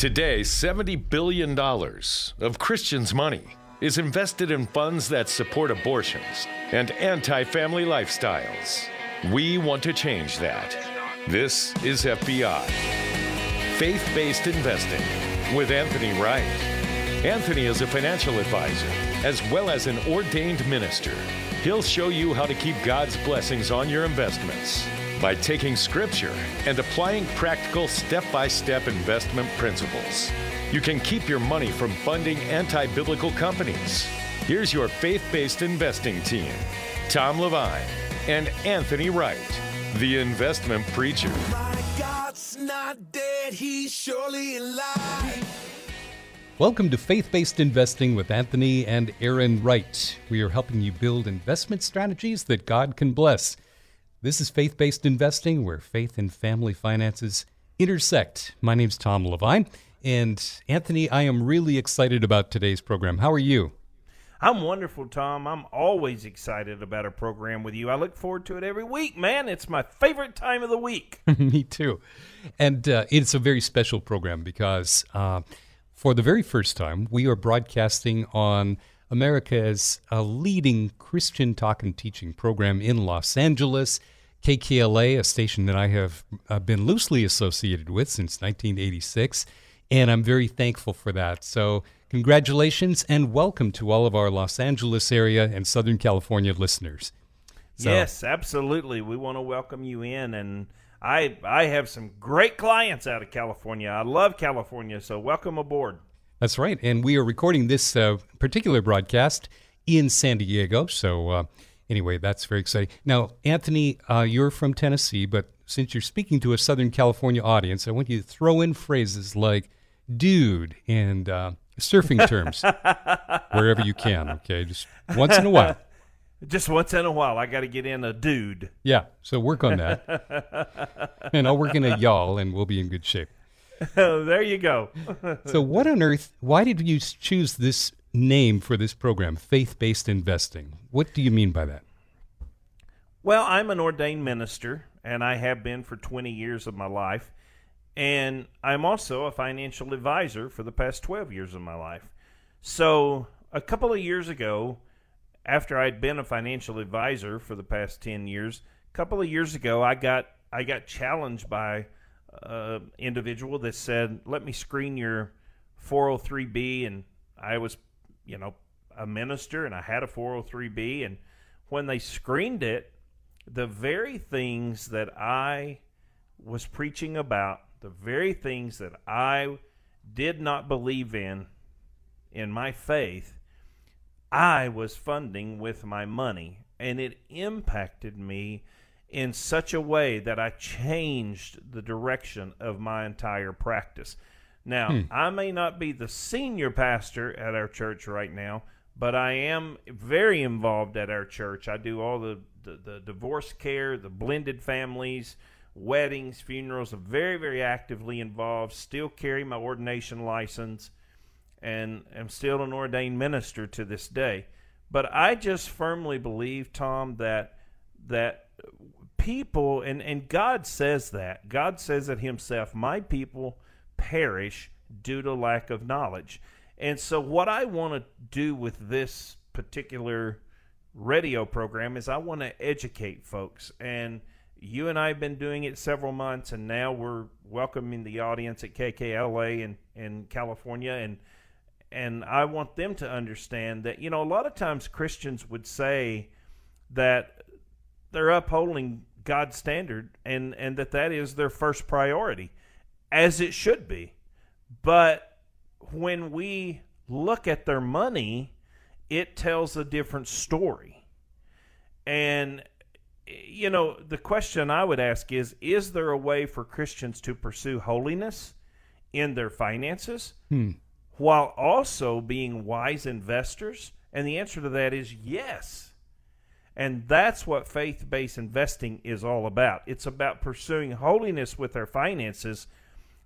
Today, $70 billion of Christians' money is invested in funds that support abortions and anti family lifestyles. We want to change that. This is FBI Faith Based Investing with Anthony Wright. Anthony is a financial advisor as well as an ordained minister. He'll show you how to keep God's blessings on your investments by taking scripture and applying practical step by step investment principles. You can keep your money from funding anti biblical companies. Here's your faith based investing team Tom Levine and Anthony Wright, the investment preacher. Welcome to Faith Based Investing with Anthony and Aaron Wright. We are helping you build investment strategies that God can bless. This is Faith Based Investing, where faith and family finances intersect. My name's Tom Levine. And Anthony, I am really excited about today's program. How are you? I'm wonderful, Tom. I'm always excited about a program with you. I look forward to it every week, man. It's my favorite time of the week. Me too. And uh, it's a very special program because uh, for the very first time, we are broadcasting on America's a leading Christian talk and teaching program in Los Angeles. KKLA, a station that I have uh, been loosely associated with since 1986, and I'm very thankful for that. So, congratulations and welcome to all of our Los Angeles area and Southern California listeners. So, yes, absolutely. We want to welcome you in and I I have some great clients out of California. I love California, so welcome aboard. That's right, and we are recording this uh, particular broadcast in San Diego. So uh, anyway, that's very exciting. Now, Anthony, uh, you're from Tennessee, but since you're speaking to a Southern California audience, I want you to throw in phrases like "dude" and uh, surfing terms wherever you can. Okay, just once in a while. Just once in a while, I got to get in a dude. Yeah, so work on that. and I'll work in a y'all, and we'll be in good shape. there you go. so, what on earth? Why did you choose this name for this program, faith based investing? What do you mean by that? Well, I'm an ordained minister, and I have been for 20 years of my life. And I'm also a financial advisor for the past 12 years of my life. So, a couple of years ago, after I'd been a financial advisor for the past 10 years, a couple of years ago I got I got challenged by an individual that said, "Let me screen your 403b." And I was, you know, a minister and I had a 403b and when they screened it, the very things that I was preaching about, the very things that I did not believe in in my faith, I was funding with my money, and it impacted me in such a way that I changed the direction of my entire practice. Now, hmm. I may not be the senior pastor at our church right now, but I am very involved at our church. I do all the, the, the divorce care, the blended families, weddings, funerals. I'm very, very actively involved, still carry my ordination license and am still an ordained minister to this day. But I just firmly believe, Tom, that that people and, and God says that. God says it himself, my people perish due to lack of knowledge. And so what I want to do with this particular radio program is I want to educate folks and you and I have been doing it several months and now we're welcoming the audience at KKLA in, in California and and I want them to understand that you know a lot of times Christians would say that they're upholding God's standard and and that that is their first priority as it should be but when we look at their money it tells a different story and you know the question I would ask is is there a way for Christians to pursue holiness in their finances hmm while also being wise investors? And the answer to that is yes. And that's what faith based investing is all about. It's about pursuing holiness with our finances,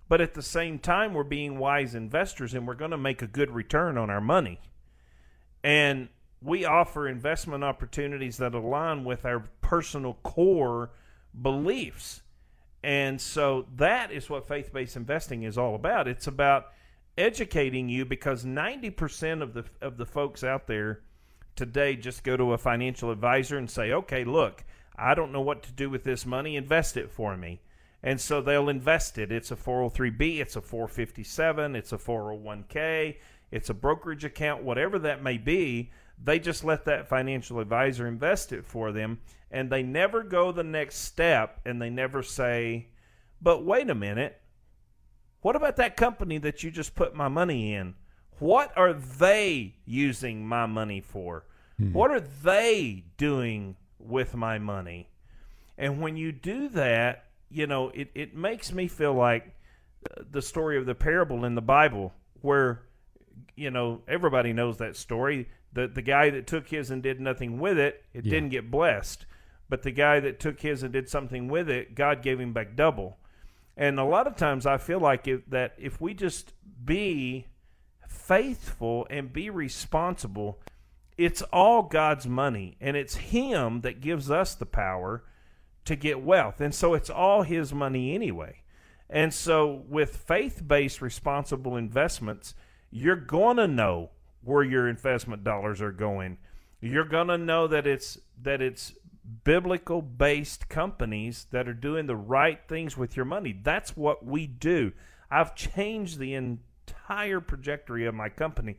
but at the same time, we're being wise investors and we're going to make a good return on our money. And we offer investment opportunities that align with our personal core beliefs. And so that is what faith based investing is all about. It's about educating you because 90% of the of the folks out there today just go to a financial advisor and say, "Okay, look, I don't know what to do with this money, invest it for me." And so they'll invest it. It's a 403b, it's a 457, it's a 401k, it's a brokerage account, whatever that may be. They just let that financial advisor invest it for them, and they never go the next step and they never say, But wait a minute, what about that company that you just put my money in? What are they using my money for? Hmm. What are they doing with my money? And when you do that, you know, it, it makes me feel like the story of the parable in the Bible where, you know, everybody knows that story. The, the guy that took his and did nothing with it, it yeah. didn't get blessed. But the guy that took his and did something with it, God gave him back double. And a lot of times I feel like if, that if we just be faithful and be responsible, it's all God's money. And it's Him that gives us the power to get wealth. And so it's all his money anyway. And so with faith-based responsible investments, you're going to know where your investment dollars are going. You're going to know that it's that it's biblical based companies that are doing the right things with your money. That's what we do. I've changed the entire trajectory of my company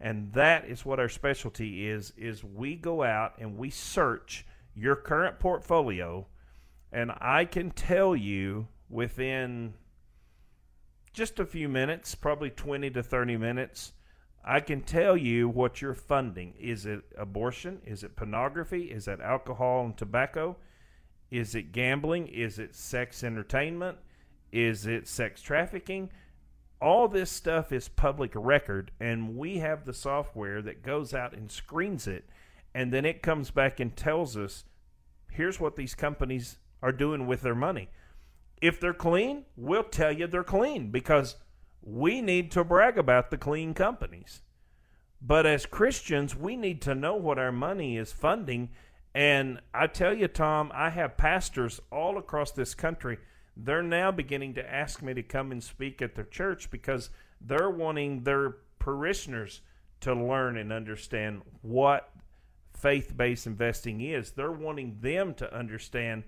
and that is what our specialty is is we go out and we search your current portfolio and I can tell you within just a few minutes, probably 20 to 30 minutes, I can tell you what you're funding. Is it abortion? Is it pornography? Is it alcohol and tobacco? Is it gambling? Is it sex entertainment? Is it sex trafficking? All this stuff is public record, and we have the software that goes out and screens it, and then it comes back and tells us here's what these companies are doing with their money. If they're clean, we'll tell you they're clean because we need to brag about the clean companies. But as Christians, we need to know what our money is funding. And I tell you, Tom, I have pastors all across this country. They're now beginning to ask me to come and speak at their church because they're wanting their parishioners to learn and understand what faith based investing is. They're wanting them to understand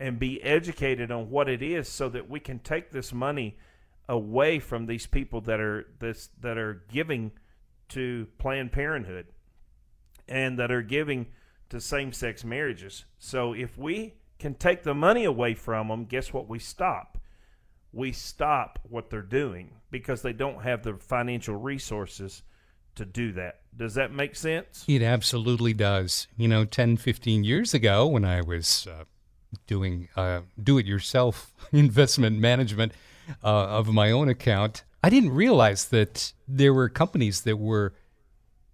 and be educated on what it is so that we can take this money away from these people that are this that are giving to Planned Parenthood and that are giving to same-sex marriages. So if we can take the money away from them, guess what we stop? We stop what they're doing because they don't have the financial resources to do that. Does that make sense? It absolutely does. You know, 10, 15 years ago when I was uh, doing uh, do-it-yourself investment management uh, of my own account, I didn't realize that there were companies that were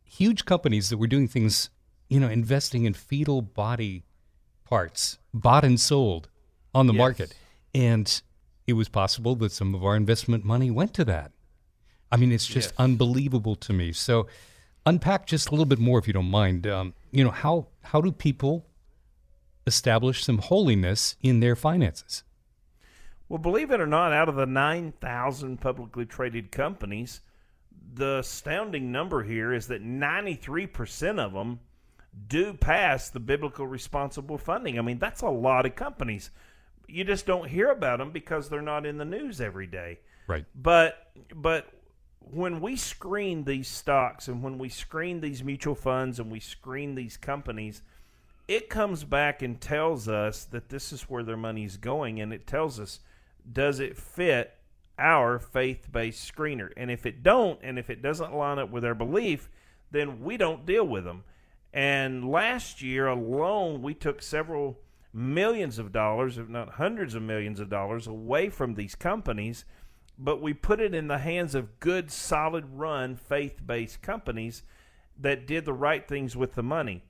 huge companies that were doing things, you know, investing in fetal body parts, bought and sold on the yes. market, and it was possible that some of our investment money went to that. I mean, it's just yes. unbelievable to me. So, unpack just a little bit more, if you don't mind. Um, you know, how how do people establish some holiness in their finances. Well, believe it or not, out of the 9,000 publicly traded companies, the astounding number here is that 93% of them do pass the biblical responsible funding. I mean, that's a lot of companies. You just don't hear about them because they're not in the news every day. Right. But but when we screen these stocks and when we screen these mutual funds and we screen these companies, it comes back and tells us that this is where their money's going, and it tells us does it fit our faith-based screener, and if it don't, and if it doesn't line up with our belief, then we don't deal with them. And last year alone, we took several millions of dollars, if not hundreds of millions of dollars, away from these companies, but we put it in the hands of good, solid run, faith based companies that did the right things with the money.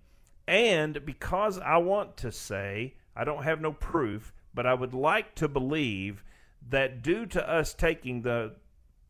And because I want to say, I don't have no proof, but I would like to believe that due to us taking the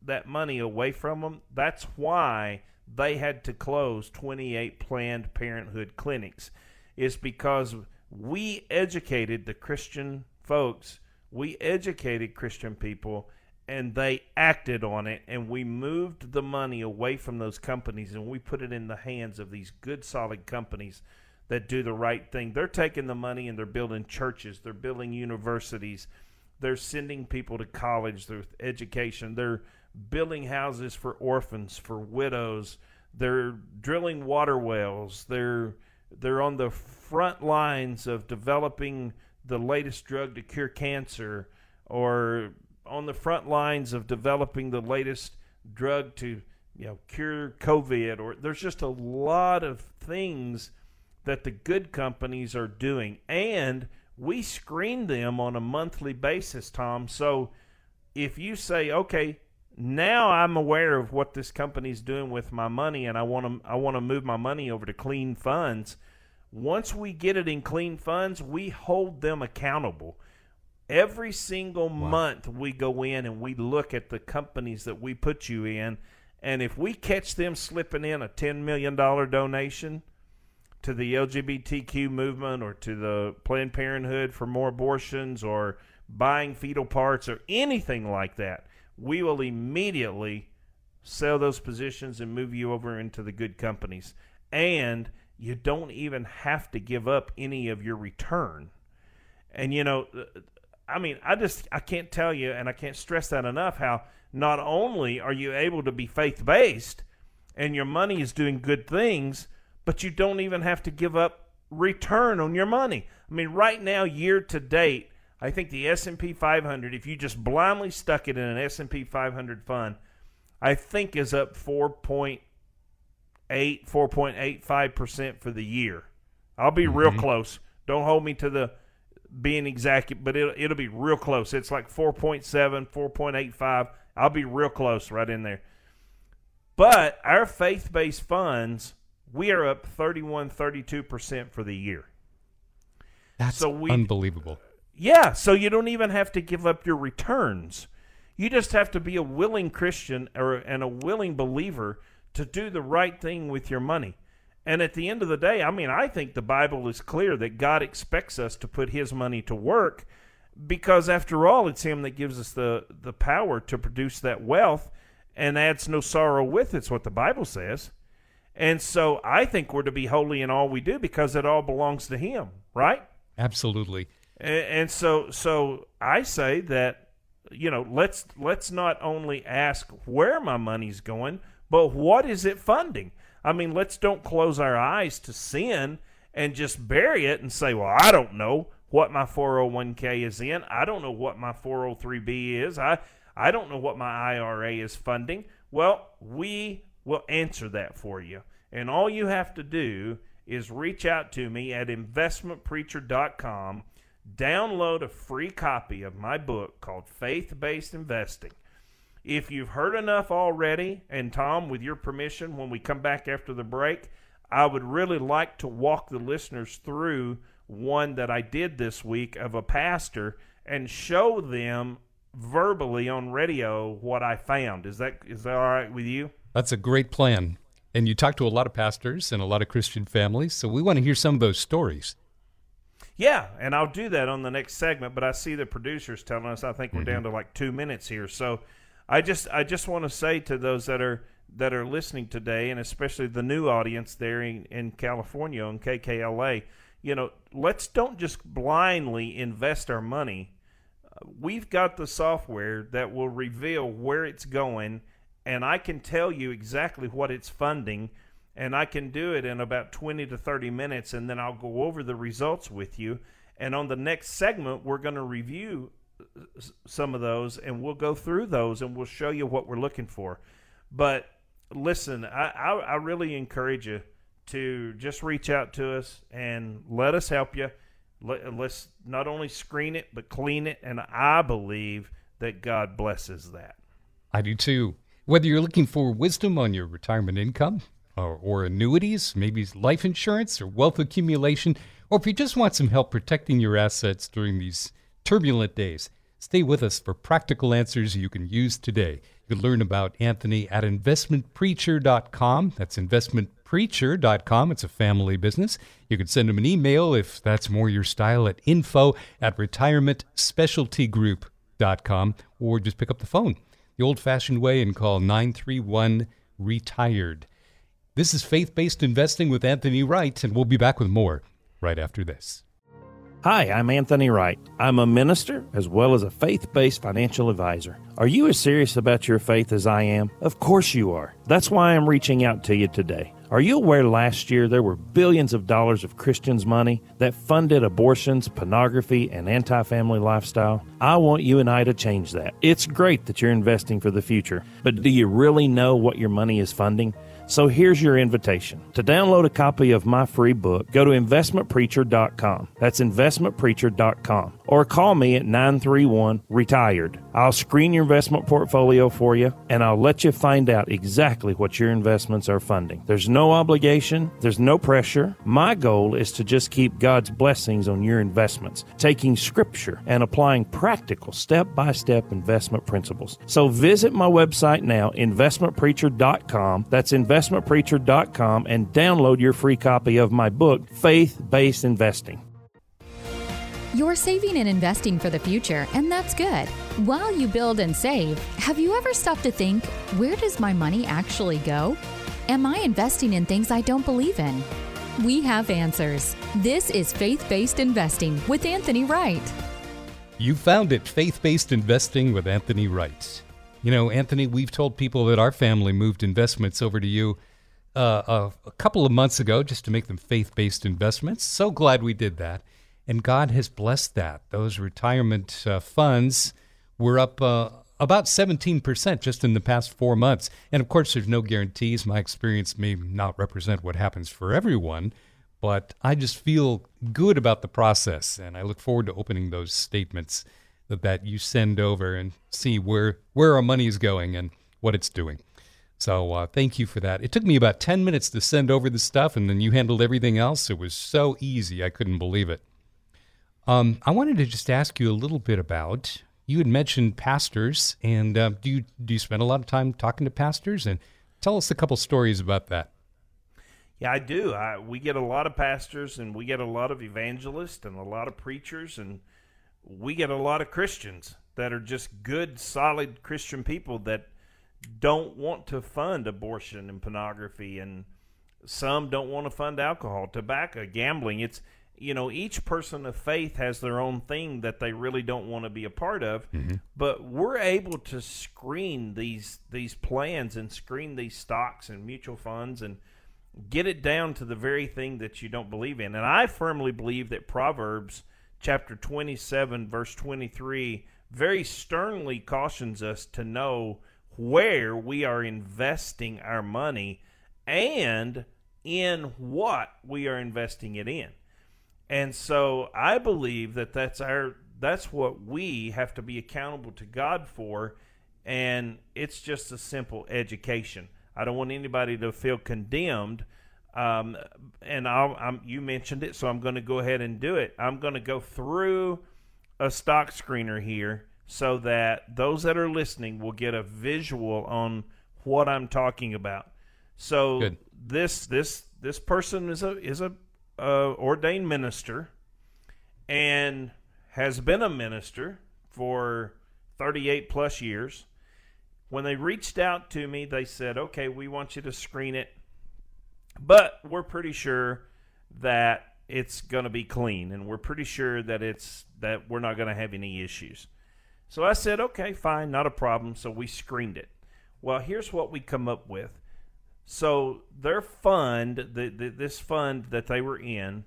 that money away from them, that's why they had to close 28 Planned Parenthood clinics. It's because we educated the Christian folks We educated Christian people and they acted on it and we moved the money away from those companies and we put it in the hands of these good solid companies that do the right thing. They're taking the money and they're building churches, they're building universities, they're sending people to college, their education, they're building houses for orphans, for widows, they're drilling water wells, they're they're on the front lines of developing the latest drug to cure cancer or on the front lines of developing the latest drug to you know cure COVID, or there's just a lot of things that the good companies are doing, and we screen them on a monthly basis, Tom. So if you say, okay, now I'm aware of what this company's doing with my money, and I want to I want to move my money over to clean funds. Once we get it in clean funds, we hold them accountable. Every single wow. month we go in and we look at the companies that we put you in, and if we catch them slipping in a ten million dollar donation to the LGBTQ movement or to the Planned Parenthood for more abortions or buying fetal parts or anything like that, we will immediately sell those positions and move you over into the good companies. And you don't even have to give up any of your return. And you know, I mean, I just I can't tell you, and I can't stress that enough. How not only are you able to be faith based, and your money is doing good things, but you don't even have to give up return on your money. I mean, right now, year to date, I think the S and P 500, if you just blindly stuck it in an S and P 500 fund, I think is up 4.8, 4.85 percent for the year. I'll be mm-hmm. real close. Don't hold me to the being exact, but it'll, it'll be real close. It's like 4.7, 4.85. I'll be real close right in there. But our faith based funds, we are up 31, 32% for the year. That's so we, unbelievable. Yeah. So you don't even have to give up your returns. You just have to be a willing Christian or, and a willing believer to do the right thing with your money. And at the end of the day, I mean, I think the Bible is clear that God expects us to put His money to work because, after all, it's Him that gives us the, the power to produce that wealth and adds no sorrow with it. It's what the Bible says. And so I think we're to be holy in all we do because it all belongs to Him, right? Absolutely. And, and so, so I say that you know let's let's not only ask where my money's going, but what is it funding? I mean, let's don't close our eyes to sin and just bury it and say, well, I don't know what my 401k is in. I don't know what my 403b is. I I don't know what my IRA is funding. Well, we will answer that for you. And all you have to do is reach out to me at investmentpreacher.com, download a free copy of my book called Faith Based Investing. If you've heard enough already, and Tom, with your permission, when we come back after the break, I would really like to walk the listeners through one that I did this week of a pastor and show them verbally on radio what I found. Is that is that all right with you? That's a great plan. And you talk to a lot of pastors and a lot of Christian families, so we want to hear some of those stories. Yeah, and I'll do that on the next segment, but I see the producers telling us I think we're mm-hmm. down to like 2 minutes here. So I just I just want to say to those that are that are listening today, and especially the new audience there in, in California on KKLA, you know, let's don't just blindly invest our money. We've got the software that will reveal where it's going, and I can tell you exactly what it's funding, and I can do it in about 20 to 30 minutes, and then I'll go over the results with you. And on the next segment, we're going to review uh, some of those, and we'll go through those and we'll show you what we're looking for. But listen, I, I, I really encourage you to just reach out to us and let us help you. Let, let's not only screen it, but clean it. And I believe that God blesses that. I do too. Whether you're looking for wisdom on your retirement income or, or annuities, maybe life insurance or wealth accumulation, or if you just want some help protecting your assets during these turbulent days. Stay with us for practical answers you can use today. You can learn about Anthony at investmentpreacher.com. That's investmentpreacher.com. It's a family business. You can send him an email if that's more your style at info at retirementspecialtygroup.com or just pick up the phone the old fashioned way and call 931 Retired. This is Faith Based Investing with Anthony Wright, and we'll be back with more right after this. Hi, I'm Anthony Wright. I'm a minister as well as a faith based financial advisor. Are you as serious about your faith as I am? Of course you are. That's why I'm reaching out to you today. Are you aware last year there were billions of dollars of Christians' money that funded abortions, pornography, and anti family lifestyle? I want you and I to change that. It's great that you're investing for the future, but do you really know what your money is funding? So here's your invitation. To download a copy of my free book, go to investmentpreacher.com. That's investmentpreacher.com. Or call me at 931 Retired. I'll screen your investment portfolio for you and I'll let you find out exactly what your investments are funding. There's no obligation, there's no pressure. My goal is to just keep God's blessings on your investments, taking scripture and applying practical step by step investment principles. So visit my website now, investmentpreacher.com. That's investment investmentpreacher.com and download your free copy of my book, Faith Based Investing. You're saving and investing for the future, and that's good. While you build and save, have you ever stopped to think, where does my money actually go? Am I investing in things I don't believe in? We have answers. This is Faith Based Investing with Anthony Wright. You found it Faith Based Investing with Anthony Wright. You know, Anthony, we've told people that our family moved investments over to you uh, a, a, couple of months ago just to make them faith based investments. So glad we did that. And God has blessed that. Those retirement uh, funds were up uh, about 17% just in the past four months. And of course, there's no guarantees. My experience may not represent what happens for everyone, but I just feel good about the process. And I look forward to opening those statements that you send over and see where where our money is going and what it's doing. So uh, thank you for that. It took me about 10 minutes to send over the stuff, and then you handled everything else. It was so easy, I couldn't believe it. Um, I wanted to just ask you a little bit about. You had mentioned pastors, and uh, do you do you spend a lot of time talking to pastors? And tell us a couple stories about that. Yeah, I do. I, we get a lot of pastors, and we get a lot of evangelists, and a lot of preachers, and we get a lot of Christians that are just good, solid Christian people that don't want to fund abortion and pornography, and some don't want to fund alcohol, tobacco, gambling. It's you know each person of faith has their own thing that they really don't want to be a part of mm-hmm. but we're able to screen these these plans and screen these stocks and mutual funds and get it down to the very thing that you don't believe in and i firmly believe that proverbs chapter 27, verse 23, very sternly cautions us to know where we are investing our money and in what we are investing it in. And so I believe that that's our that's what we have to be accountable to God for and it's just a simple education. I don't want anybody to feel condemned um, and I'll, I'm, you mentioned it, so I'm going to go ahead and do it. I'm going to go through a stock screener here so that those that are listening will get a visual on what I'm talking about. So Good. this this this person is a is a uh, ordained minister and has been a minister for 38 plus years. When they reached out to me, they said, "Okay, we want you to screen it but we're pretty sure that it's going to be clean, and we're pretty sure that it's that we're not going to have any issues. So I said, okay, fine, not a problem. So we screened it. Well, here's what we come up with. So their fund, the, the, this fund that they were in,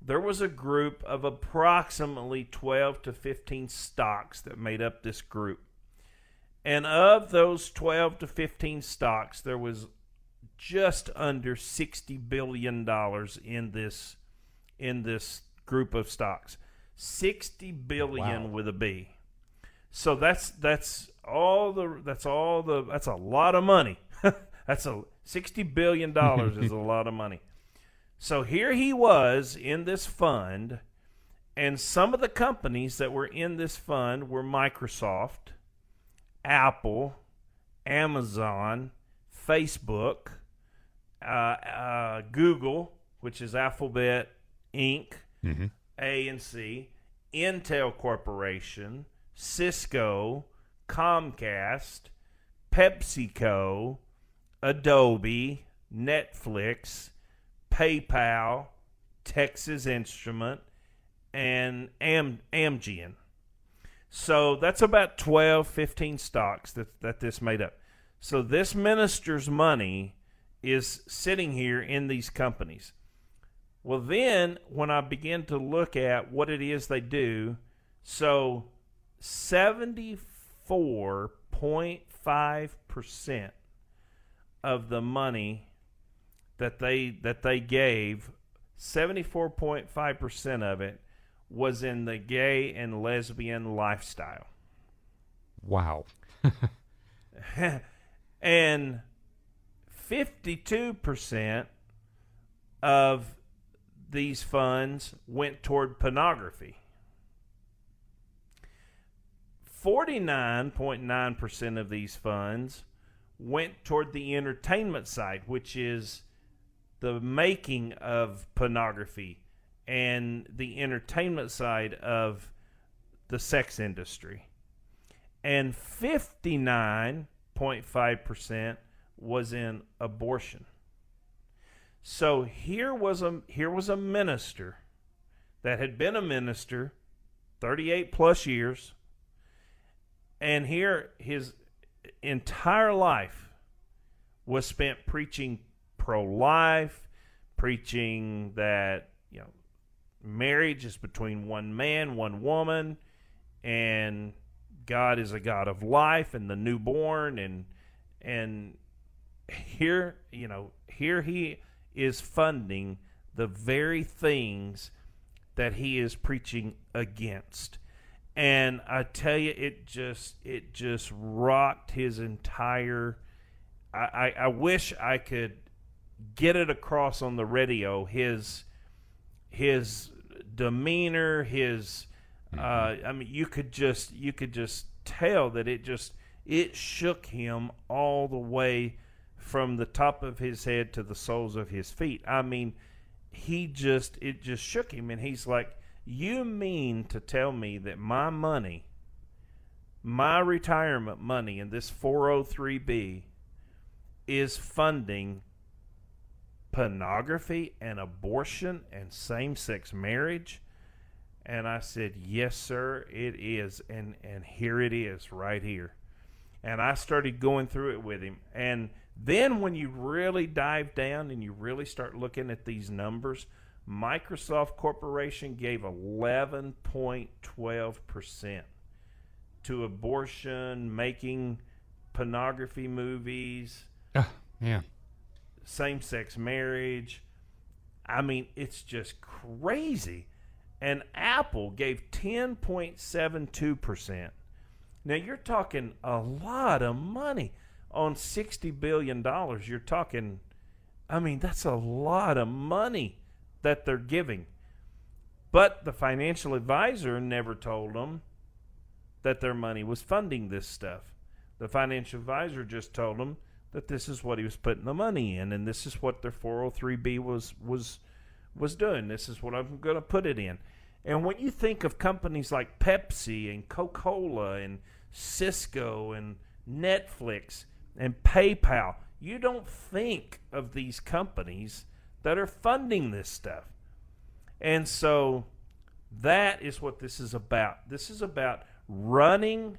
there was a group of approximately 12 to 15 stocks that made up this group. And of those 12 to 15 stocks, there was just under sixty billion dollars in this in this group of stocks. Sixty billion wow. with a B. So that's that's all the that's all the that's a lot of money. that's a sixty billion dollars is a lot of money. So here he was in this fund, and some of the companies that were in this fund were Microsoft, Apple, Amazon, Facebook, uh, uh, Google, which is Alphabet Inc., A and C, Intel Corporation, Cisco, Comcast, PepsiCo, Adobe, Netflix, PayPal, Texas Instrument, and Am- Amgen. So that's about 12, 15 stocks that, that this made up. So this minister's money is sitting here in these companies. Well, then when I begin to look at what it is they do, so 74.5% of the money that they that they gave 74.5% of it was in the gay and lesbian lifestyle. Wow. and 52% of these funds went toward pornography. 49.9% of these funds went toward the entertainment side, which is the making of pornography and the entertainment side of the sex industry. And 59.5% was in abortion. So here was a here was a minister that had been a minister 38 plus years and here his entire life was spent preaching pro-life, preaching that, you know, marriage is between one man, one woman, and God is a God of life and the newborn and and here, you know, here he is funding the very things that he is preaching against. And I tell you, it just it just rocked his entire. I, I, I wish I could get it across on the radio. His his demeanor, his uh, I mean, you could just you could just tell that it just it shook him all the way from the top of his head to the soles of his feet. I mean, he just it just shook him, and he's like, "You mean to tell me that my money, my retirement money in this 403b, is funding pornography and abortion and same-sex marriage?" And I said, "Yes, sir, it is." And and here it is right here. And I started going through it with him. And then when you really dive down and you really start looking at these numbers, Microsoft Corporation gave 11.12% to abortion, making pornography movies, Oh, yeah. same sex marriage. I mean, it's just crazy. And Apple gave 10.72%. Now, you're talking a lot of money on $60 billion. You're talking, I mean, that's a lot of money that they're giving. But the financial advisor never told them that their money was funding this stuff. The financial advisor just told them that this is what he was putting the money in, and this is what their 403b was was was doing. This is what I'm going to put it in. And when you think of companies like Pepsi and Coca-Cola and Cisco and Netflix and PayPal, you don't think of these companies that are funding this stuff. And so that is what this is about. This is about running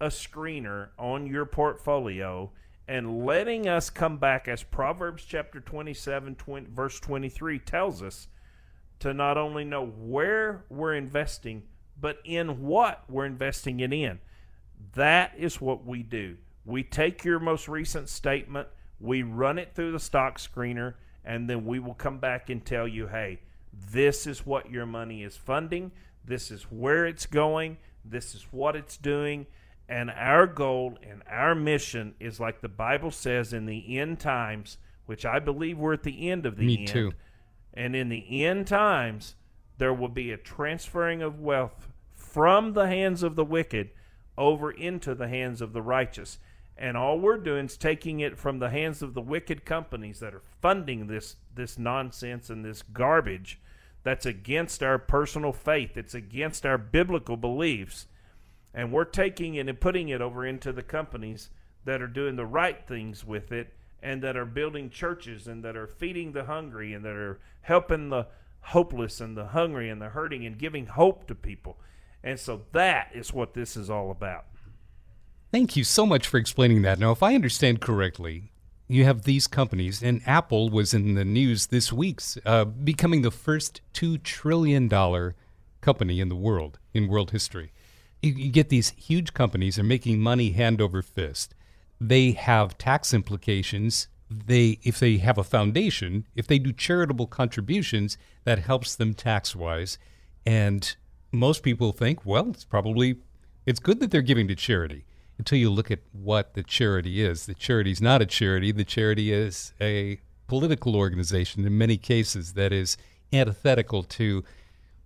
a screener on your portfolio and letting us come back as Proverbs chapter 27 20, verse 23 tells us to not only know where we're investing but in what we're investing it in. That is what we do. We take your most recent statement, we run it through the stock screener, and then we will come back and tell you, hey, this is what your money is funding, this is where it's going, this is what it's doing. And our goal and our mission is like the Bible says in the end times, which I believe we're at the end of the Me end. too. And in the end times, there will be a transferring of wealth from the hands of the wicked over into the hands of the righteous. And all we're doing is taking it from the hands of the wicked companies that are funding this this nonsense and this garbage that's against our personal faith. It's against our biblical beliefs. And we're taking it and putting it over into the companies that are doing the right things with it and that are building churches and that are feeding the hungry and that are helping the hopeless and the hungry and the hurting and giving hope to people. And so that is what this is all about. Thank you so much for explaining that. Now, if I understand correctly, you have these companies, and Apple was in the news this week, uh, becoming the first $2 trillion company in the world, in world history. You, you get these huge companies, they're making money hand over fist. They have tax implications. They, if they have a foundation, if they do charitable contributions, that helps them tax wise. And most people think, well, it's probably it's good that they're giving to charity until you look at what the charity is. The charity is not a charity. The charity is a political organization in many cases that is antithetical to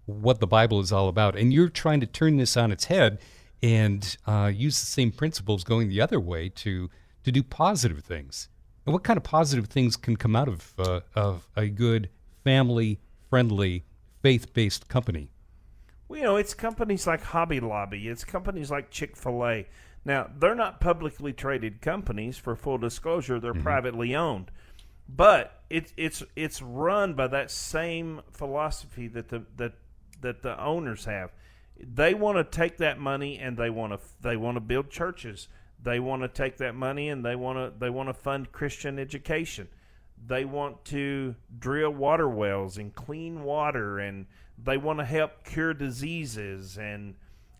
what the Bible is all about. And you're trying to turn this on its head and uh, use the same principles going the other way to to do positive things. And what kind of positive things can come out of uh, of a good family friendly faith based company? Well, you know, it's companies like Hobby Lobby. It's companies like Chick Fil A. Now, they're not publicly traded companies. For full disclosure, they're mm-hmm. privately owned, but it's it's it's run by that same philosophy that the that that the owners have. They want to take that money and they want to they want to build churches. They want to take that money and they want to they want to fund Christian education. They want to drill water wells and clean water and they want to help cure diseases and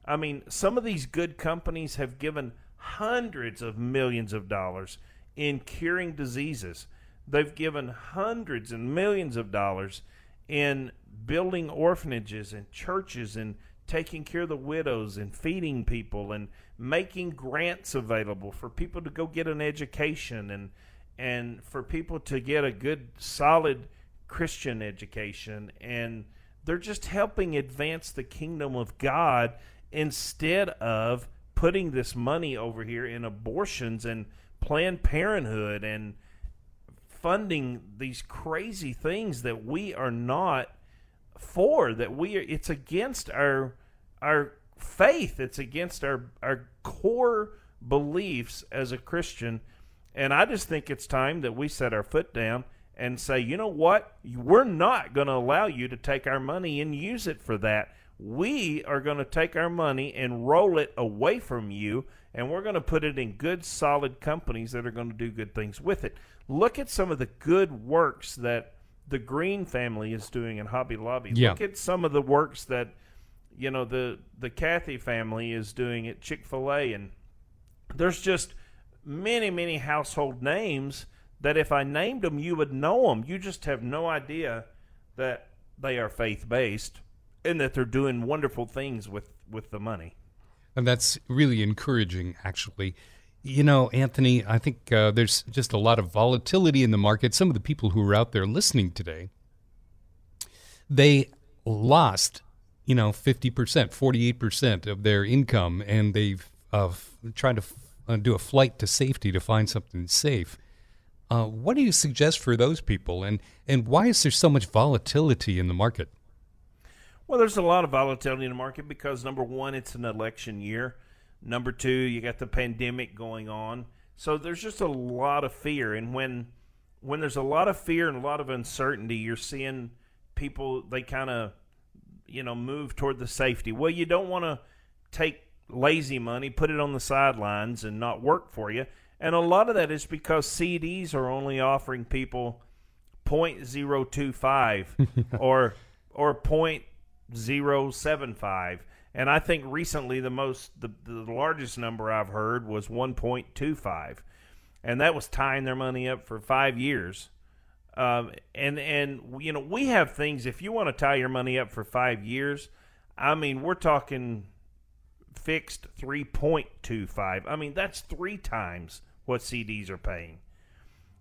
I mean, some of these good companies have given hundreds of millions of dollars in curing diseases. They've given hundreds and millions of dollars in building orphanages and churches and taking care of the widows and feeding people and making grants available for people to go get an education and and for people to get a good solid Christian education and they're just helping advance the kingdom of God instead of putting this money over here in abortions and Planned Parenthood and funding these crazy things that we are not for that we are it's against our our faith. It's against our our core beliefs as a Christian. And I just think it's time that we set our foot down and say you know what? We're not going to allow you to take our money and use it for that we are going to take our money and roll it away from you and we're going to put it in good solid companies that are going to do good things with it. Look at some of the good works that the green family is doing in hobby lobby. Yeah. look at some of the works that you know the the Cathy family is doing at chick-fil-a and there's just many many household names that if i named them you would know them you just have no idea that they are faith-based and that they're doing wonderful things with with the money. And that's really encouraging, actually. You know, Anthony, I think uh, there's just a lot of volatility in the market. Some of the people who are out there listening today, they lost, you know, 50%, 48% of their income, and they've uh, tried to uh, do a flight to safety to find something safe. Uh, what do you suggest for those people, and, and why is there so much volatility in the market? Well, there's a lot of volatility in the market because number one, it's an election year. Number two, you got the pandemic going on. So there's just a lot of fear, and when when there's a lot of fear and a lot of uncertainty, you're seeing people they kind of you know move toward the safety. Well, you don't want to take lazy money, put it on the sidelines, and not work for you. And a lot of that is because CDs are only offering people 0.025 or or point 0.075 and I think recently the most the, the largest number I've heard was 1.25 and that was tying their money up for 5 years. Um, and and you know we have things if you want to tie your money up for 5 years I mean we're talking fixed 3.25 I mean that's 3 times what CDs are paying.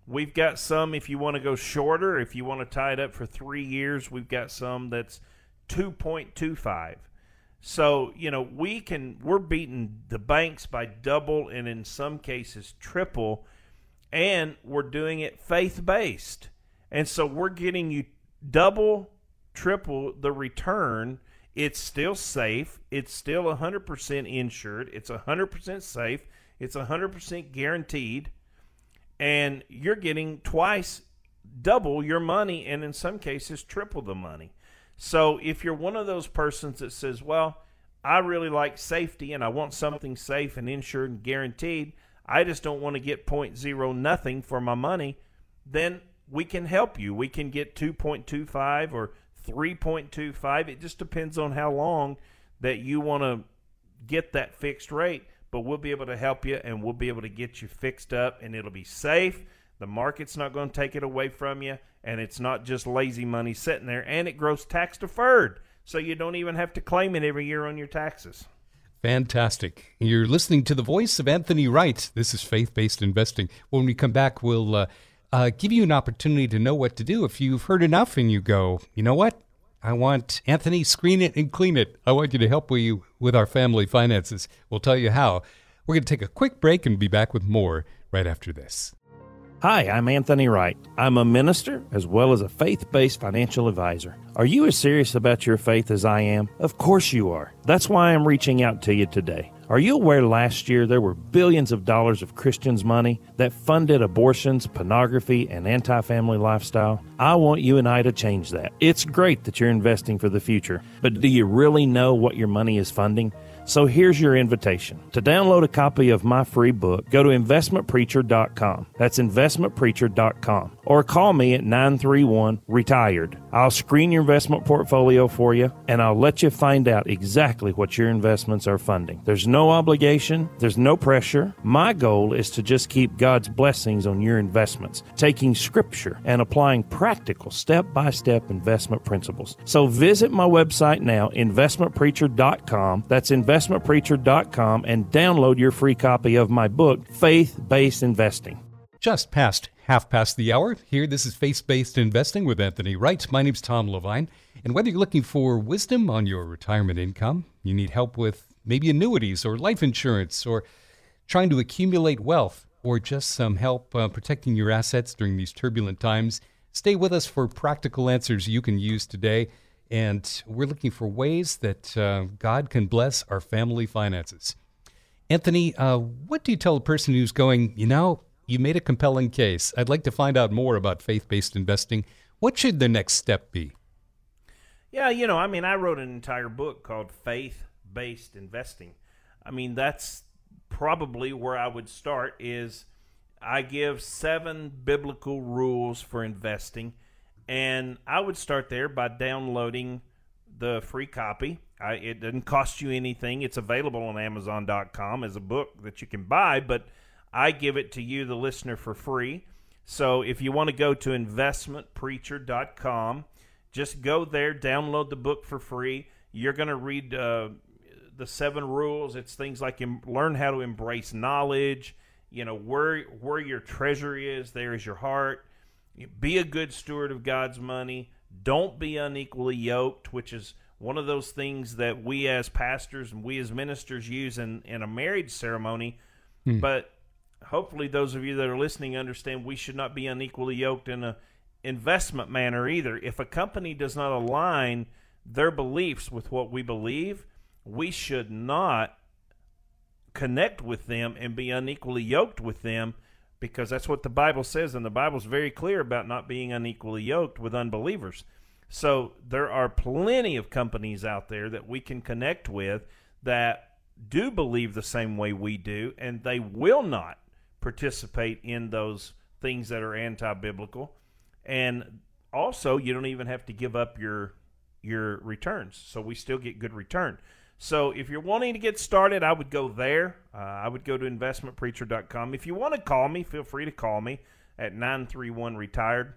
We've got some if you want to go shorter, if you want to tie it up for 3 years, we've got some that's 2.25. So, you know, we can we're beating the banks by double and in some cases triple and we're doing it faith-based. And so we're getting you double, triple the return. It's still safe. It's still 100% insured. It's 100% safe. It's 100% guaranteed. And you're getting twice double your money and in some cases triple the money. So if you're one of those persons that says, well, I really like safety and I want something safe and insured and guaranteed, I just don't want to get point zero nothing for my money, then we can help you. We can get 2.25 or 3.25. It just depends on how long that you want to get that fixed rate, but we'll be able to help you and we'll be able to get you fixed up and it'll be safe. The market's not going to take it away from you and it's not just lazy money sitting there and it grows tax deferred. So you don't even have to claim it every year on your taxes. Fantastic. You're listening to the voice of Anthony Wright. This is faith based investing. When we come back, we'll uh, uh, give you an opportunity to know what to do. If you've heard enough and you go, you know what? I want Anthony screen it and clean it. I want you to help you with our family finances. We'll tell you how. We're going to take a quick break and be back with more right after this. Hi, I'm Anthony Wright. I'm a minister as well as a faith based financial advisor. Are you as serious about your faith as I am? Of course you are. That's why I'm reaching out to you today. Are you aware last year there were billions of dollars of Christians' money that funded abortions, pornography, and anti family lifestyle? I want you and I to change that. It's great that you're investing for the future, but do you really know what your money is funding? So here's your invitation. To download a copy of my free book, go to investmentpreacher.com. That's investmentpreacher.com. Or call me at 931 retired. I'll screen your investment portfolio for you and I'll let you find out exactly what your investments are funding. There's no obligation, there's no pressure. My goal is to just keep God's blessings on your investments, taking scripture and applying practical step by step investment principles. So visit my website now, investmentpreacher.com. That's investment investmentpreacher.com and download your free copy of my book, Faith Based Investing. Just past half past the hour. Here, this is Faith Based Investing with Anthony Wright. My name's Tom Levine. And whether you're looking for wisdom on your retirement income, you need help with maybe annuities or life insurance, or trying to accumulate wealth, or just some help uh, protecting your assets during these turbulent times, stay with us for practical answers you can use today. And we're looking for ways that uh, God can bless our family finances. Anthony, uh, what do you tell a person who's going, you know, you made a compelling case. I'd like to find out more about faith based investing. What should the next step be? Yeah, you know, I mean, I wrote an entire book called Faith Based Investing. I mean, that's probably where I would start is I give seven biblical rules for investing and I would start there by downloading the free copy. I, it doesn't cost you anything. It's available on Amazon.com as a book that you can buy, but I give it to you, the listener, for free. So if you want to go to investmentpreacher.com, just go there, download the book for free. You're going to read uh, the seven rules. It's things like em- learn how to embrace knowledge. You know where where your treasure is, there is your heart be a good steward of God's money. Don't be unequally yoked, which is one of those things that we as pastors and we as ministers use in, in a marriage ceremony. Hmm. But hopefully, those of you that are listening understand we should not be unequally yoked in a investment manner either. If a company does not align their beliefs with what we believe, we should not connect with them and be unequally yoked with them because that's what the Bible says, and the Bible's very clear about not being unequally yoked with unbelievers. So there are plenty of companies out there that we can connect with that do believe the same way we do, and they will not participate in those things that are anti-biblical. And also, you don't even have to give up your your returns, so we still get good return. So if you're wanting to get started, I would go there. Uh, I would go to investmentpreacher.com. If you want to call me, feel free to call me at 931 retired.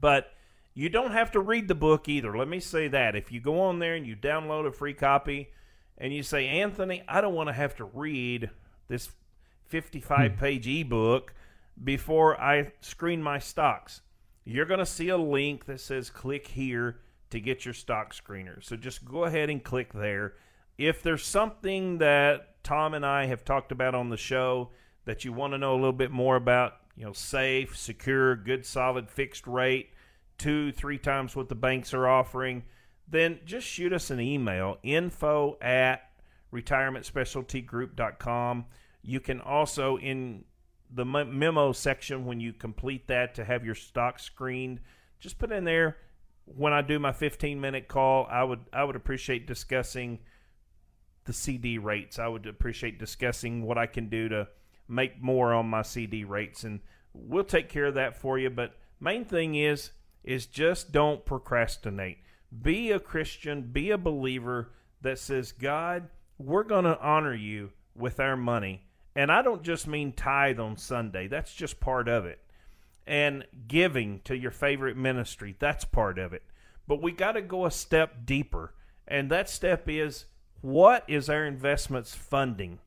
But you don't have to read the book either. Let me say that. If you go on there and you download a free copy and you say, Anthony, I don't want to have to read this 55 hmm. page ebook before I screen my stocks, you're going to see a link that says click here to get your stock screener. So just go ahead and click there. If there's something that Tom and I have talked about on the show that you want to know a little bit more about, you know, safe, secure, good, solid, fixed rate, two, three times what the banks are offering, then just shoot us an email info at retirementspecialtygroup.com. You can also, in the memo section, when you complete that to have your stock screened, just put in there when I do my 15 minute call, I would I would appreciate discussing the CD rates. I would appreciate discussing what I can do to make more on my CD rates and we'll take care of that for you, but main thing is is just don't procrastinate. Be a Christian, be a believer that says, "God, we're going to honor you with our money." And I don't just mean tithe on Sunday. That's just part of it and giving to your favorite ministry. That's part of it. But we got to go a step deeper. And that step is what is our investments funding?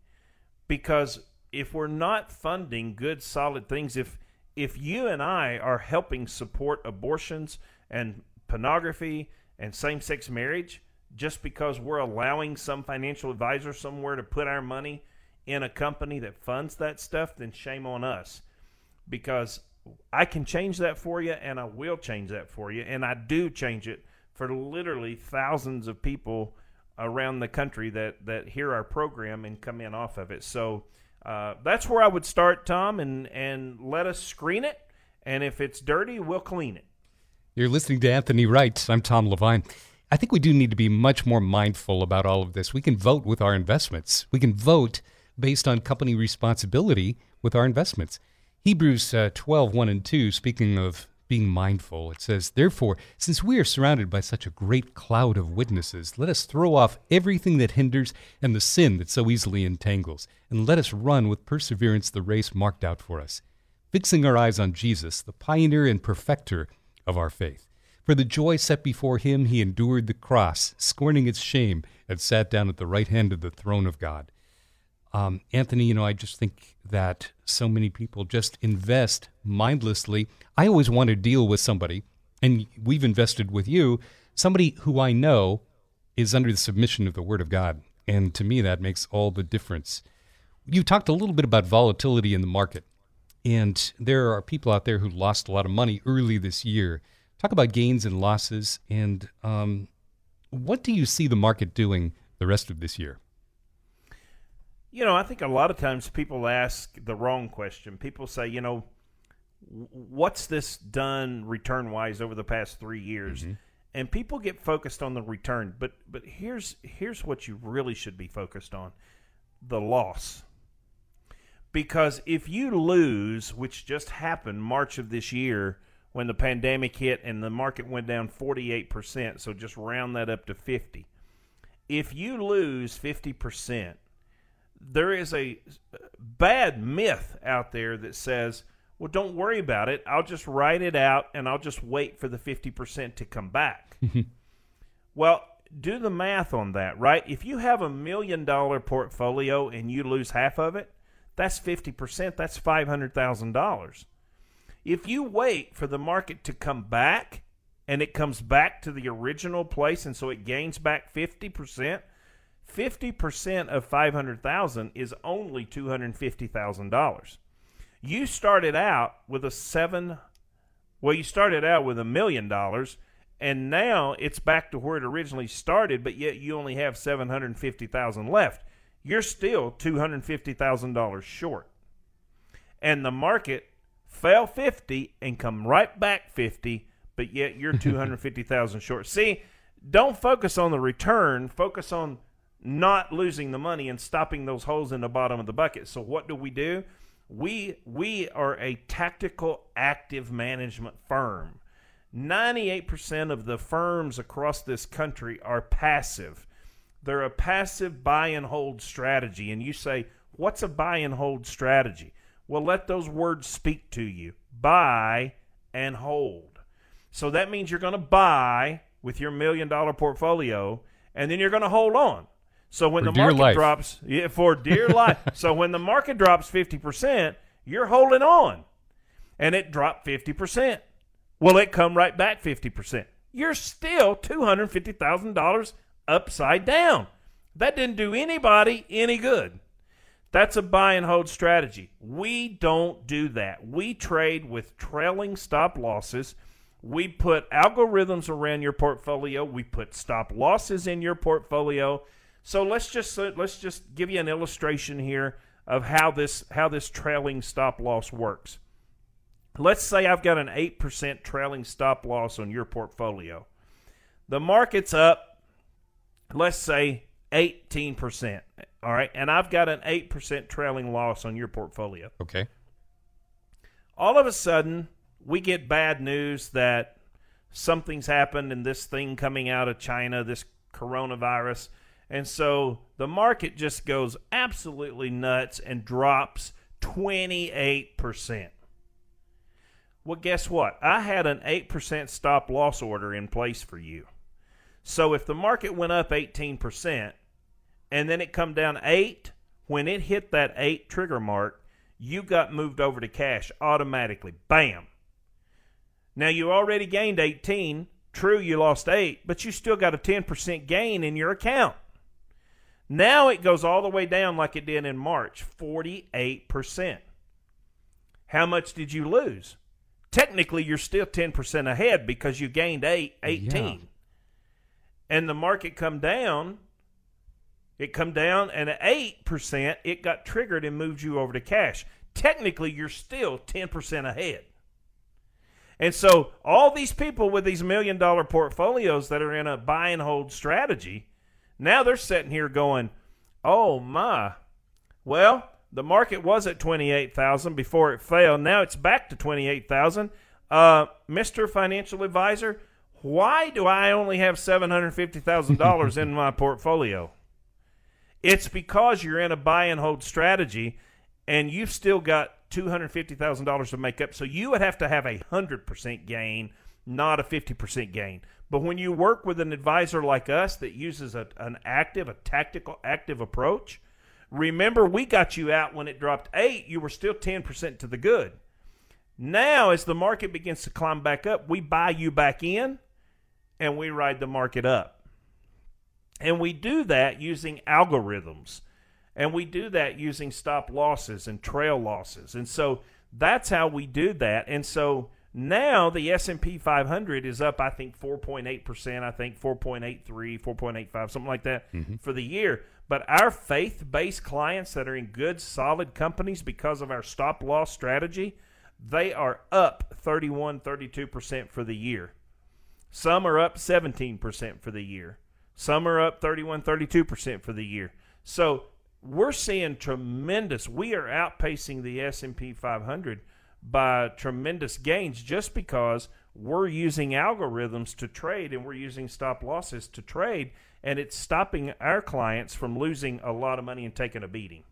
Because if we're not funding good solid things, if if you and I are helping support abortions and pornography and same-sex marriage just because we're allowing some financial advisor somewhere to put our money in a company that funds that stuff, then shame on us. Because I can change that for you, and I will change that for you, and I do change it for literally thousands of people around the country that that hear our program and come in off of it. So uh, that's where I would start, Tom, and and let us screen it, and if it's dirty, we'll clean it. You're listening to Anthony Wright. I'm Tom Levine. I think we do need to be much more mindful about all of this. We can vote with our investments. We can vote based on company responsibility with our investments. Hebrews uh, 12, 1 and 2, speaking of being mindful, it says, Therefore, since we are surrounded by such a great cloud of witnesses, let us throw off everything that hinders and the sin that so easily entangles, and let us run with perseverance the race marked out for us, fixing our eyes on Jesus, the pioneer and perfecter of our faith. For the joy set before him, he endured the cross, scorning its shame, and sat down at the right hand of the throne of God. Um, Anthony, you know, I just think that so many people just invest mindlessly. I always want to deal with somebody, and we've invested with you, somebody who I know is under the submission of the Word of God. And to me, that makes all the difference. You talked a little bit about volatility in the market, and there are people out there who lost a lot of money early this year. Talk about gains and losses, and um, what do you see the market doing the rest of this year? You know, I think a lot of times people ask the wrong question. People say, you know, what's this done return wise over the past three years? Mm-hmm. And people get focused on the return, but but here's here's what you really should be focused on: the loss. Because if you lose, which just happened March of this year when the pandemic hit and the market went down 48%, so just round that up to 50. If you lose 50%, there is a bad myth out there that says, well, don't worry about it. I'll just write it out and I'll just wait for the 50% to come back. Hmm. well, do the math on that, right? If you have a million dollar portfolio and you lose half of it, that's 50%. That's $500,000. If you wait for the market to come back and it comes back to the original place and so it gains back 50%, 50% of 500,000 is only $250,000. You started out with a 7 well you started out with a million dollars and now it's back to where it originally started but yet you only have 750,000 left. You're still $250,000 short. And the market fell 50 and come right back 50 but yet you're 250,000 short. See, don't focus on the return, focus on not losing the money and stopping those holes in the bottom of the bucket. So what do we do? We we are a tactical active management firm. 98% of the firms across this country are passive. They're a passive buy and hold strategy. And you say, what's a buy and hold strategy? Well, let those words speak to you. Buy and hold. So that means you're going to buy with your million dollar portfolio and then you're going to hold on. So when for the market life. drops, yeah, for dear life. so when the market drops fifty percent, you're holding on, and it dropped fifty percent. Well, it come right back fifty percent. you're still $250,000 upside down. That didn't do anybody any good. That's a buy and hold strategy. We don't do that. We trade with trailing stop losses. We put algorithms around your portfolio. We put stop losses in your portfolio. So let's just uh, let's just give you an illustration here of how this how this trailing stop loss works. Let's say I've got an 8% trailing stop loss on your portfolio. The market's up, let's say 18%. All right. And I've got an 8% trailing loss on your portfolio. Okay. All of a sudden, we get bad news that something's happened and this thing coming out of China, this coronavirus. And so the market just goes absolutely nuts and drops 28%. Well, guess what? I had an 8% stop loss order in place for you. So if the market went up 18% and then it come down 8, when it hit that 8 trigger mark, you got moved over to cash automatically. Bam. Now you already gained 18. True, you lost 8, but you still got a 10% gain in your account. Now it goes all the way down like it did in March 48%. How much did you lose? Technically, you're still 10% ahead because you gained eight, 18. Yeah. And the market come down, it come down, and at 8%, it got triggered and moved you over to cash. Technically, you're still 10% ahead. And so, all these people with these million dollar portfolios that are in a buy and hold strategy, now they're sitting here going, "Oh my. Well, the market was at 28,000 before it fell. Now it's back to 28,000. Uh, Mr. Financial Advisor, why do I only have $750,000 in my portfolio? It's because you're in a buy and hold strategy and you've still got $250,000 to make up. So you would have to have a 100% gain, not a 50% gain. But when you work with an advisor like us that uses a, an active, a tactical, active approach, remember we got you out when it dropped eight, you were still 10% to the good. Now, as the market begins to climb back up, we buy you back in and we ride the market up. And we do that using algorithms. And we do that using stop losses and trail losses. And so that's how we do that. And so now the S&P 500 is up I think 4.8%, I think 4.83, 4.85, something like that mm-hmm. for the year. But our faith-based clients that are in good solid companies because of our stop loss strategy, they are up 31, 32% for the year. Some are up 17% for the year. Some are up 31, 32% for the year. So we're seeing tremendous. We are outpacing the S&P 500 by tremendous gains just because we're using algorithms to trade and we're using stop losses to trade and it's stopping our clients from losing a lot of money and taking a beating.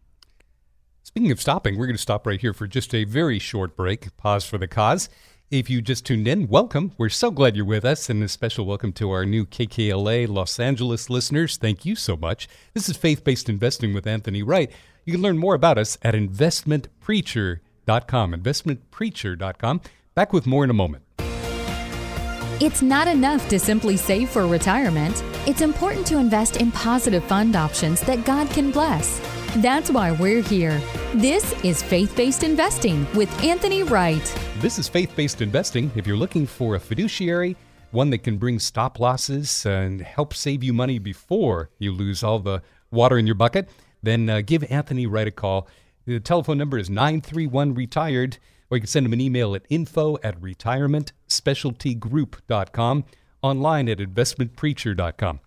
Speaking of stopping, we're going to stop right here for just a very short break. Pause for the cause. If you just tuned in, welcome. We're so glad you're with us, and a special welcome to our new KKLA Los Angeles listeners. Thank you so much. This is Faith Based Investing with Anthony Wright. You can learn more about us at investmentpreacher.com investmentpreacher.com. Investmentpreacher.com. Back with more in a moment. It's not enough to simply save for retirement. It's important to invest in positive fund options that God can bless. That's why we're here. This is Faith Based Investing with Anthony Wright. This is Faith Based Investing. If you're looking for a fiduciary, one that can bring stop losses and help save you money before you lose all the water in your bucket, then uh, give Anthony Wright a call. The telephone number is 931 retired, or you can send him an email at info at retirementspecialtygroup.com, online at investmentpreacher.com.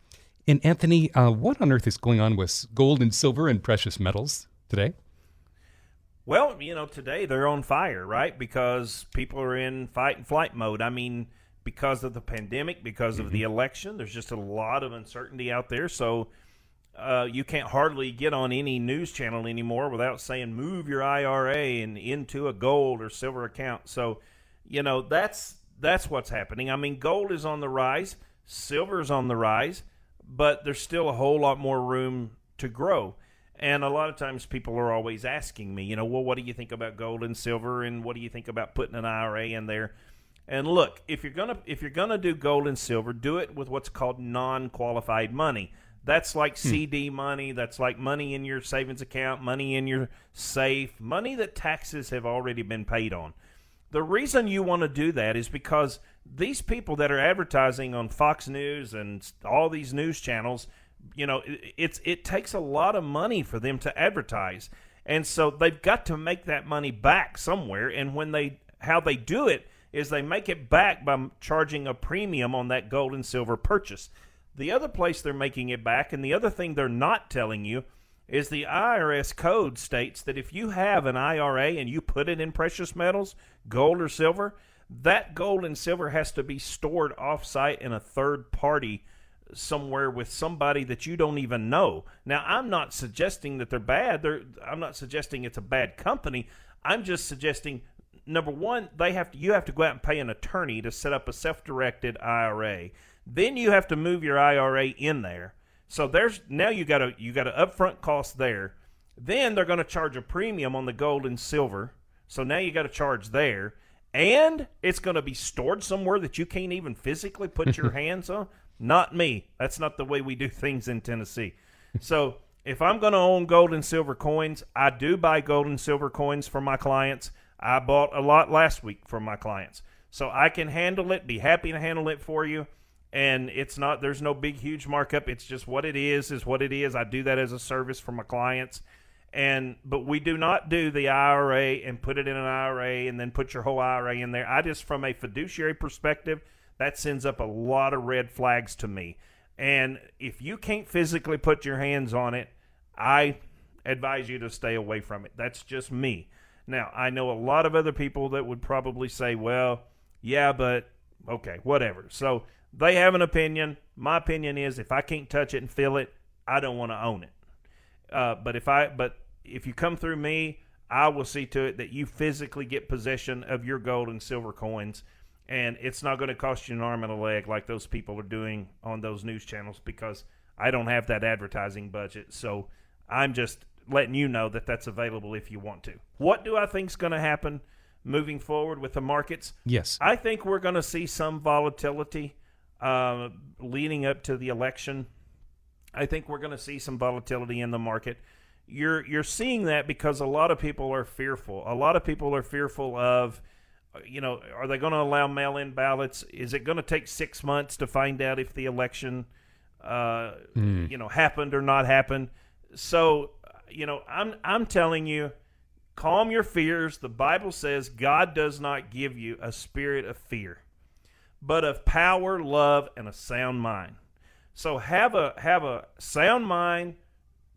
And Anthony, uh, what on earth is going on with gold and silver and precious metals today? Well, you know, today they're on fire, right? Because people are in fight and flight mode. I mean, because of the pandemic, because of mm-hmm. the election, there's just a lot of uncertainty out there. So, uh, you can't hardly get on any news channel anymore without saying move your IRA and into a gold or silver account. So, you know that's that's what's happening. I mean, gold is on the rise, silver is on the rise, but there's still a whole lot more room to grow. And a lot of times people are always asking me, you know, well, what do you think about gold and silver, and what do you think about putting an IRA in there? And look, if you're gonna if you're gonna do gold and silver, do it with what's called non-qualified money. That's like hmm. CD money. That's like money in your savings account, money in your safe, money that taxes have already been paid on. The reason you want to do that is because these people that are advertising on Fox News and all these news channels, you know, it, it's it takes a lot of money for them to advertise. And so they've got to make that money back somewhere and when they how they do it is they make it back by charging a premium on that gold and silver purchase. The other place they're making it back, and the other thing they're not telling you, is the IRS code states that if you have an IRA and you put it in precious metals, gold or silver, that gold and silver has to be stored offsite in a third party somewhere with somebody that you don't even know. Now, I'm not suggesting that they're bad. They're, I'm not suggesting it's a bad company. I'm just suggesting number one, they have to you have to go out and pay an attorney to set up a self-directed IRA. Then you have to move your IRA in there. So there's now you got a you got an upfront cost there. Then they're going to charge a premium on the gold and silver. So now you got to charge there. And it's going to be stored somewhere that you can't even physically put your hands on. Not me. That's not the way we do things in Tennessee. So if I'm going to own gold and silver coins, I do buy gold and silver coins for my clients. I bought a lot last week for my clients. So I can handle it, be happy to handle it for you. And it's not, there's no big, huge markup. It's just what it is, is what it is. I do that as a service for my clients. And, but we do not do the IRA and put it in an IRA and then put your whole IRA in there. I just, from a fiduciary perspective, that sends up a lot of red flags to me. And if you can't physically put your hands on it, I advise you to stay away from it. That's just me. Now, I know a lot of other people that would probably say, well, yeah, but okay, whatever. So they have an opinion. My opinion is if I can't touch it and feel it, I don't want to own it. Uh, but if I, but if you come through me, I will see to it that you physically get possession of your gold and silver coins, and it's not going to cost you an arm and a leg like those people are doing on those news channels because I don't have that advertising budget. So I'm just letting you know that that's available if you want to. What do I think is going to happen moving forward with the markets? Yes. I think we're going to see some volatility uh, leading up to the election. I think we're going to see some volatility in the market. You're you're seeing that because a lot of people are fearful. A lot of people are fearful of, you know, are they going to allow mail-in ballots? Is it going to take six months to find out if the election, uh, mm. you know, happened or not happened? So you know, I'm I'm telling you, calm your fears. The Bible says God does not give you a spirit of fear, but of power, love, and a sound mind. So have a have a sound mind,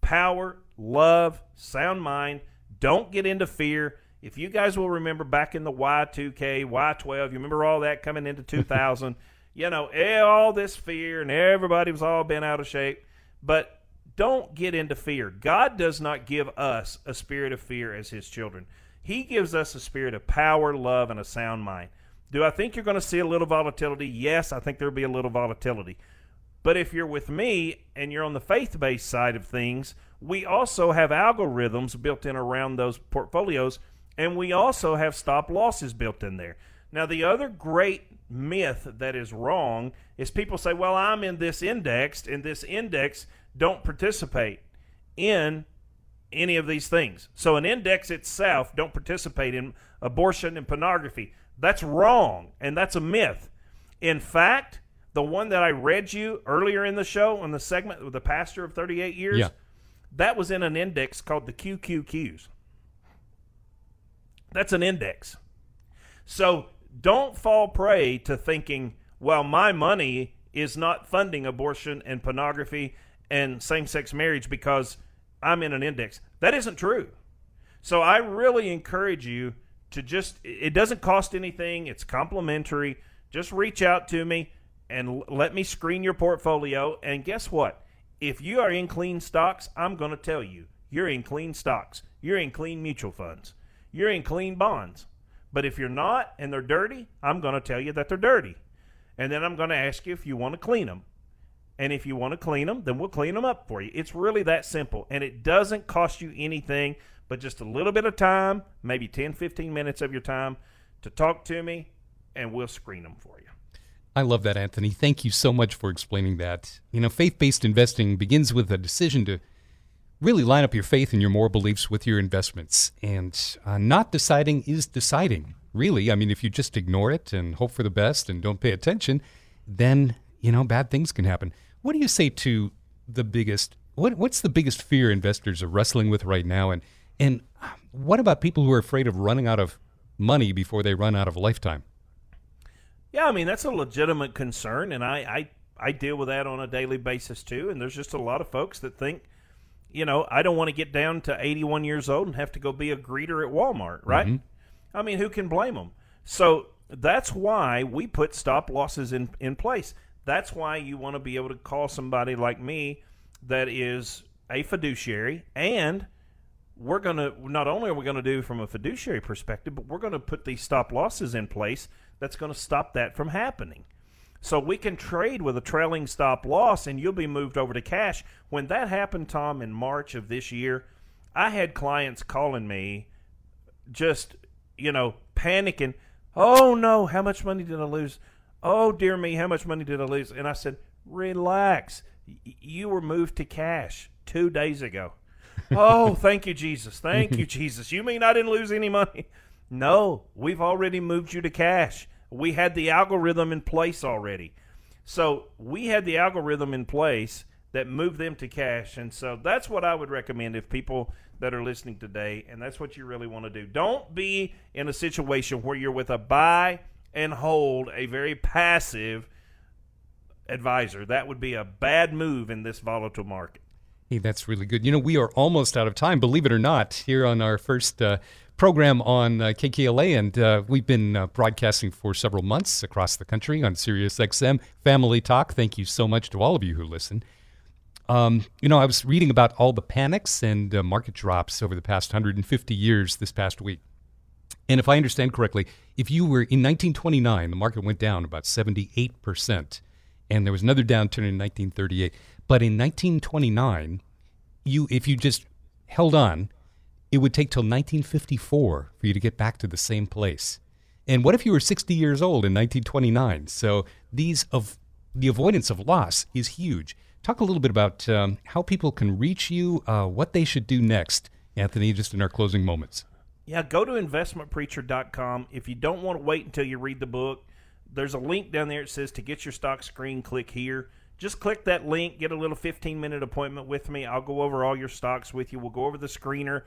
power, love, sound mind. Don't get into fear. If you guys will remember back in the Y2K, Y12, you remember all that coming into 2000, you know, eh, all this fear and everybody was all bent out of shape. But don't get into fear. God does not give us a spirit of fear as his children. He gives us a spirit of power, love, and a sound mind. Do I think you're going to see a little volatility? Yes, I think there'll be a little volatility. But if you're with me and you're on the faith based side of things, we also have algorithms built in around those portfolios, and we also have stop losses built in there. Now, the other great myth that is wrong is people say, well, I'm in this index, and this index don't participate in any of these things. So an index itself don't participate in abortion and pornography. That's wrong and that's a myth. In fact, the one that I read you earlier in the show on the segment with the pastor of 38 years, yeah. that was in an index called the QQQs. That's an index. So don't fall prey to thinking, well, my money is not funding abortion and pornography and same sex marriage because I'm in an index. That isn't true. So I really encourage you to just, it doesn't cost anything, it's complimentary. Just reach out to me and let me screen your portfolio. And guess what? If you are in clean stocks, I'm going to tell you you're in clean stocks, you're in clean mutual funds, you're in clean bonds. But if you're not and they're dirty, I'm going to tell you that they're dirty. And then I'm going to ask you if you want to clean them. And if you want to clean them, then we'll clean them up for you. It's really that simple. And it doesn't cost you anything but just a little bit of time, maybe 10, 15 minutes of your time to talk to me. and we'll screen them for you. I love that, Anthony. Thank you so much for explaining that. You know, faith based investing begins with a decision to really line up your faith and your moral beliefs with your investments. And uh, not deciding is deciding, really. I mean, if you just ignore it and hope for the best and don't pay attention, then, you know, bad things can happen. What do you say to the biggest, what, what's the biggest fear investors are wrestling with right now? And, and what about people who are afraid of running out of money before they run out of lifetime? Yeah, I mean that's a legitimate concern, and I, I I deal with that on a daily basis too. And there's just a lot of folks that think, you know, I don't want to get down to 81 years old and have to go be a greeter at Walmart, right? Mm-hmm. I mean, who can blame them? So that's why we put stop losses in in place. That's why you want to be able to call somebody like me that is a fiduciary and we're going to not only are we going to do from a fiduciary perspective, but we're going to put these stop losses in place that's going to stop that from happening. So we can trade with a trailing stop loss and you'll be moved over to cash. When that happened, Tom, in March of this year, I had clients calling me just, you know, panicking. Oh no, how much money did I lose? Oh dear me, how much money did I lose? And I said, relax. You were moved to cash two days ago oh, thank you, Jesus. Thank you, Jesus. You mean I didn't lose any money? No, we've already moved you to cash. We had the algorithm in place already. So we had the algorithm in place that moved them to cash. And so that's what I would recommend if people that are listening today, and that's what you really want to do. Don't be in a situation where you're with a buy and hold, a very passive advisor. That would be a bad move in this volatile market. Hey, that's really good. You know, we are almost out of time, believe it or not, here on our first uh, program on uh, KKLA, and uh, we've been uh, broadcasting for several months across the country on Sirius XM Family Talk. Thank you so much to all of you who listen. Um, you know, I was reading about all the panics and uh, market drops over the past 150 years this past week. And if I understand correctly, if you were in 1929, the market went down about 78%, and there was another downturn in 1938. But in 1929, you if you just held on, it would take till 1954 for you to get back to the same place. And what if you were 60 years old in 1929? So these of the avoidance of loss is huge. Talk a little bit about um, how people can reach you, uh, what they should do next, Anthony, just in our closing moments. Yeah, go to investmentpreacher.com. If you don't want to wait until you read the book, there's a link down there. It says to get your stock screen, click here just click that link, get a little 15 minute appointment with me. I'll go over all your stocks with you. We'll go over the screener.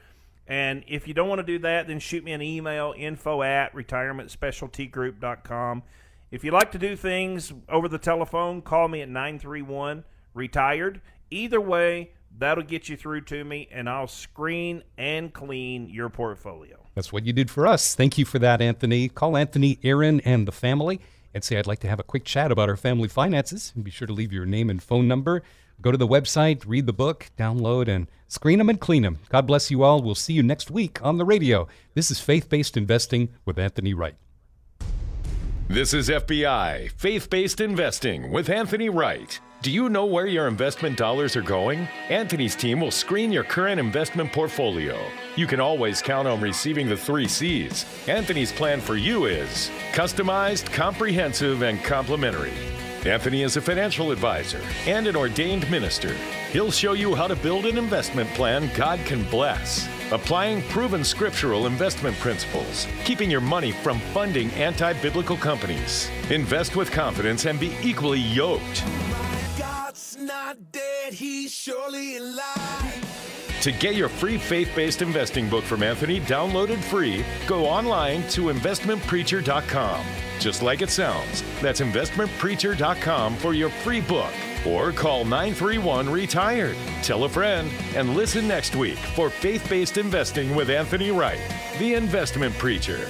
And if you don't want to do that, then shoot me an email info at retirementspecialtygroup.com. If you like to do things over the telephone, call me at 931 retired. Either way, that'll get you through to me, and I'll screen and clean your portfolio. That's what you did for us. Thank you for that, Anthony. Call Anthony, Aaron, and the family and say, I'd like to have a quick chat about our family finances. Be sure to leave your name and phone number. Go to the website, read the book, download, and screen them and clean them. God bless you all. We'll see you next week on the radio. This is Faith Based Investing with Anthony Wright. This is FBI, Faith Based Investing with Anthony Wright. Do you know where your investment dollars are going? Anthony's team will screen your current investment portfolio. You can always count on receiving the three C's. Anthony's plan for you is customized, comprehensive, and complimentary. Anthony is a financial advisor and an ordained minister. He'll show you how to build an investment plan God can bless, applying proven scriptural investment principles, keeping your money from funding anti biblical companies. Invest with confidence and be equally yoked not dead, he's surely alive. To get your free faith based investing book from Anthony downloaded free, go online to investmentpreacher.com. Just like it sounds, that's investmentpreacher.com for your free book. Or call 931 Retired. Tell a friend and listen next week for Faith Based Investing with Anthony Wright, the investment preacher.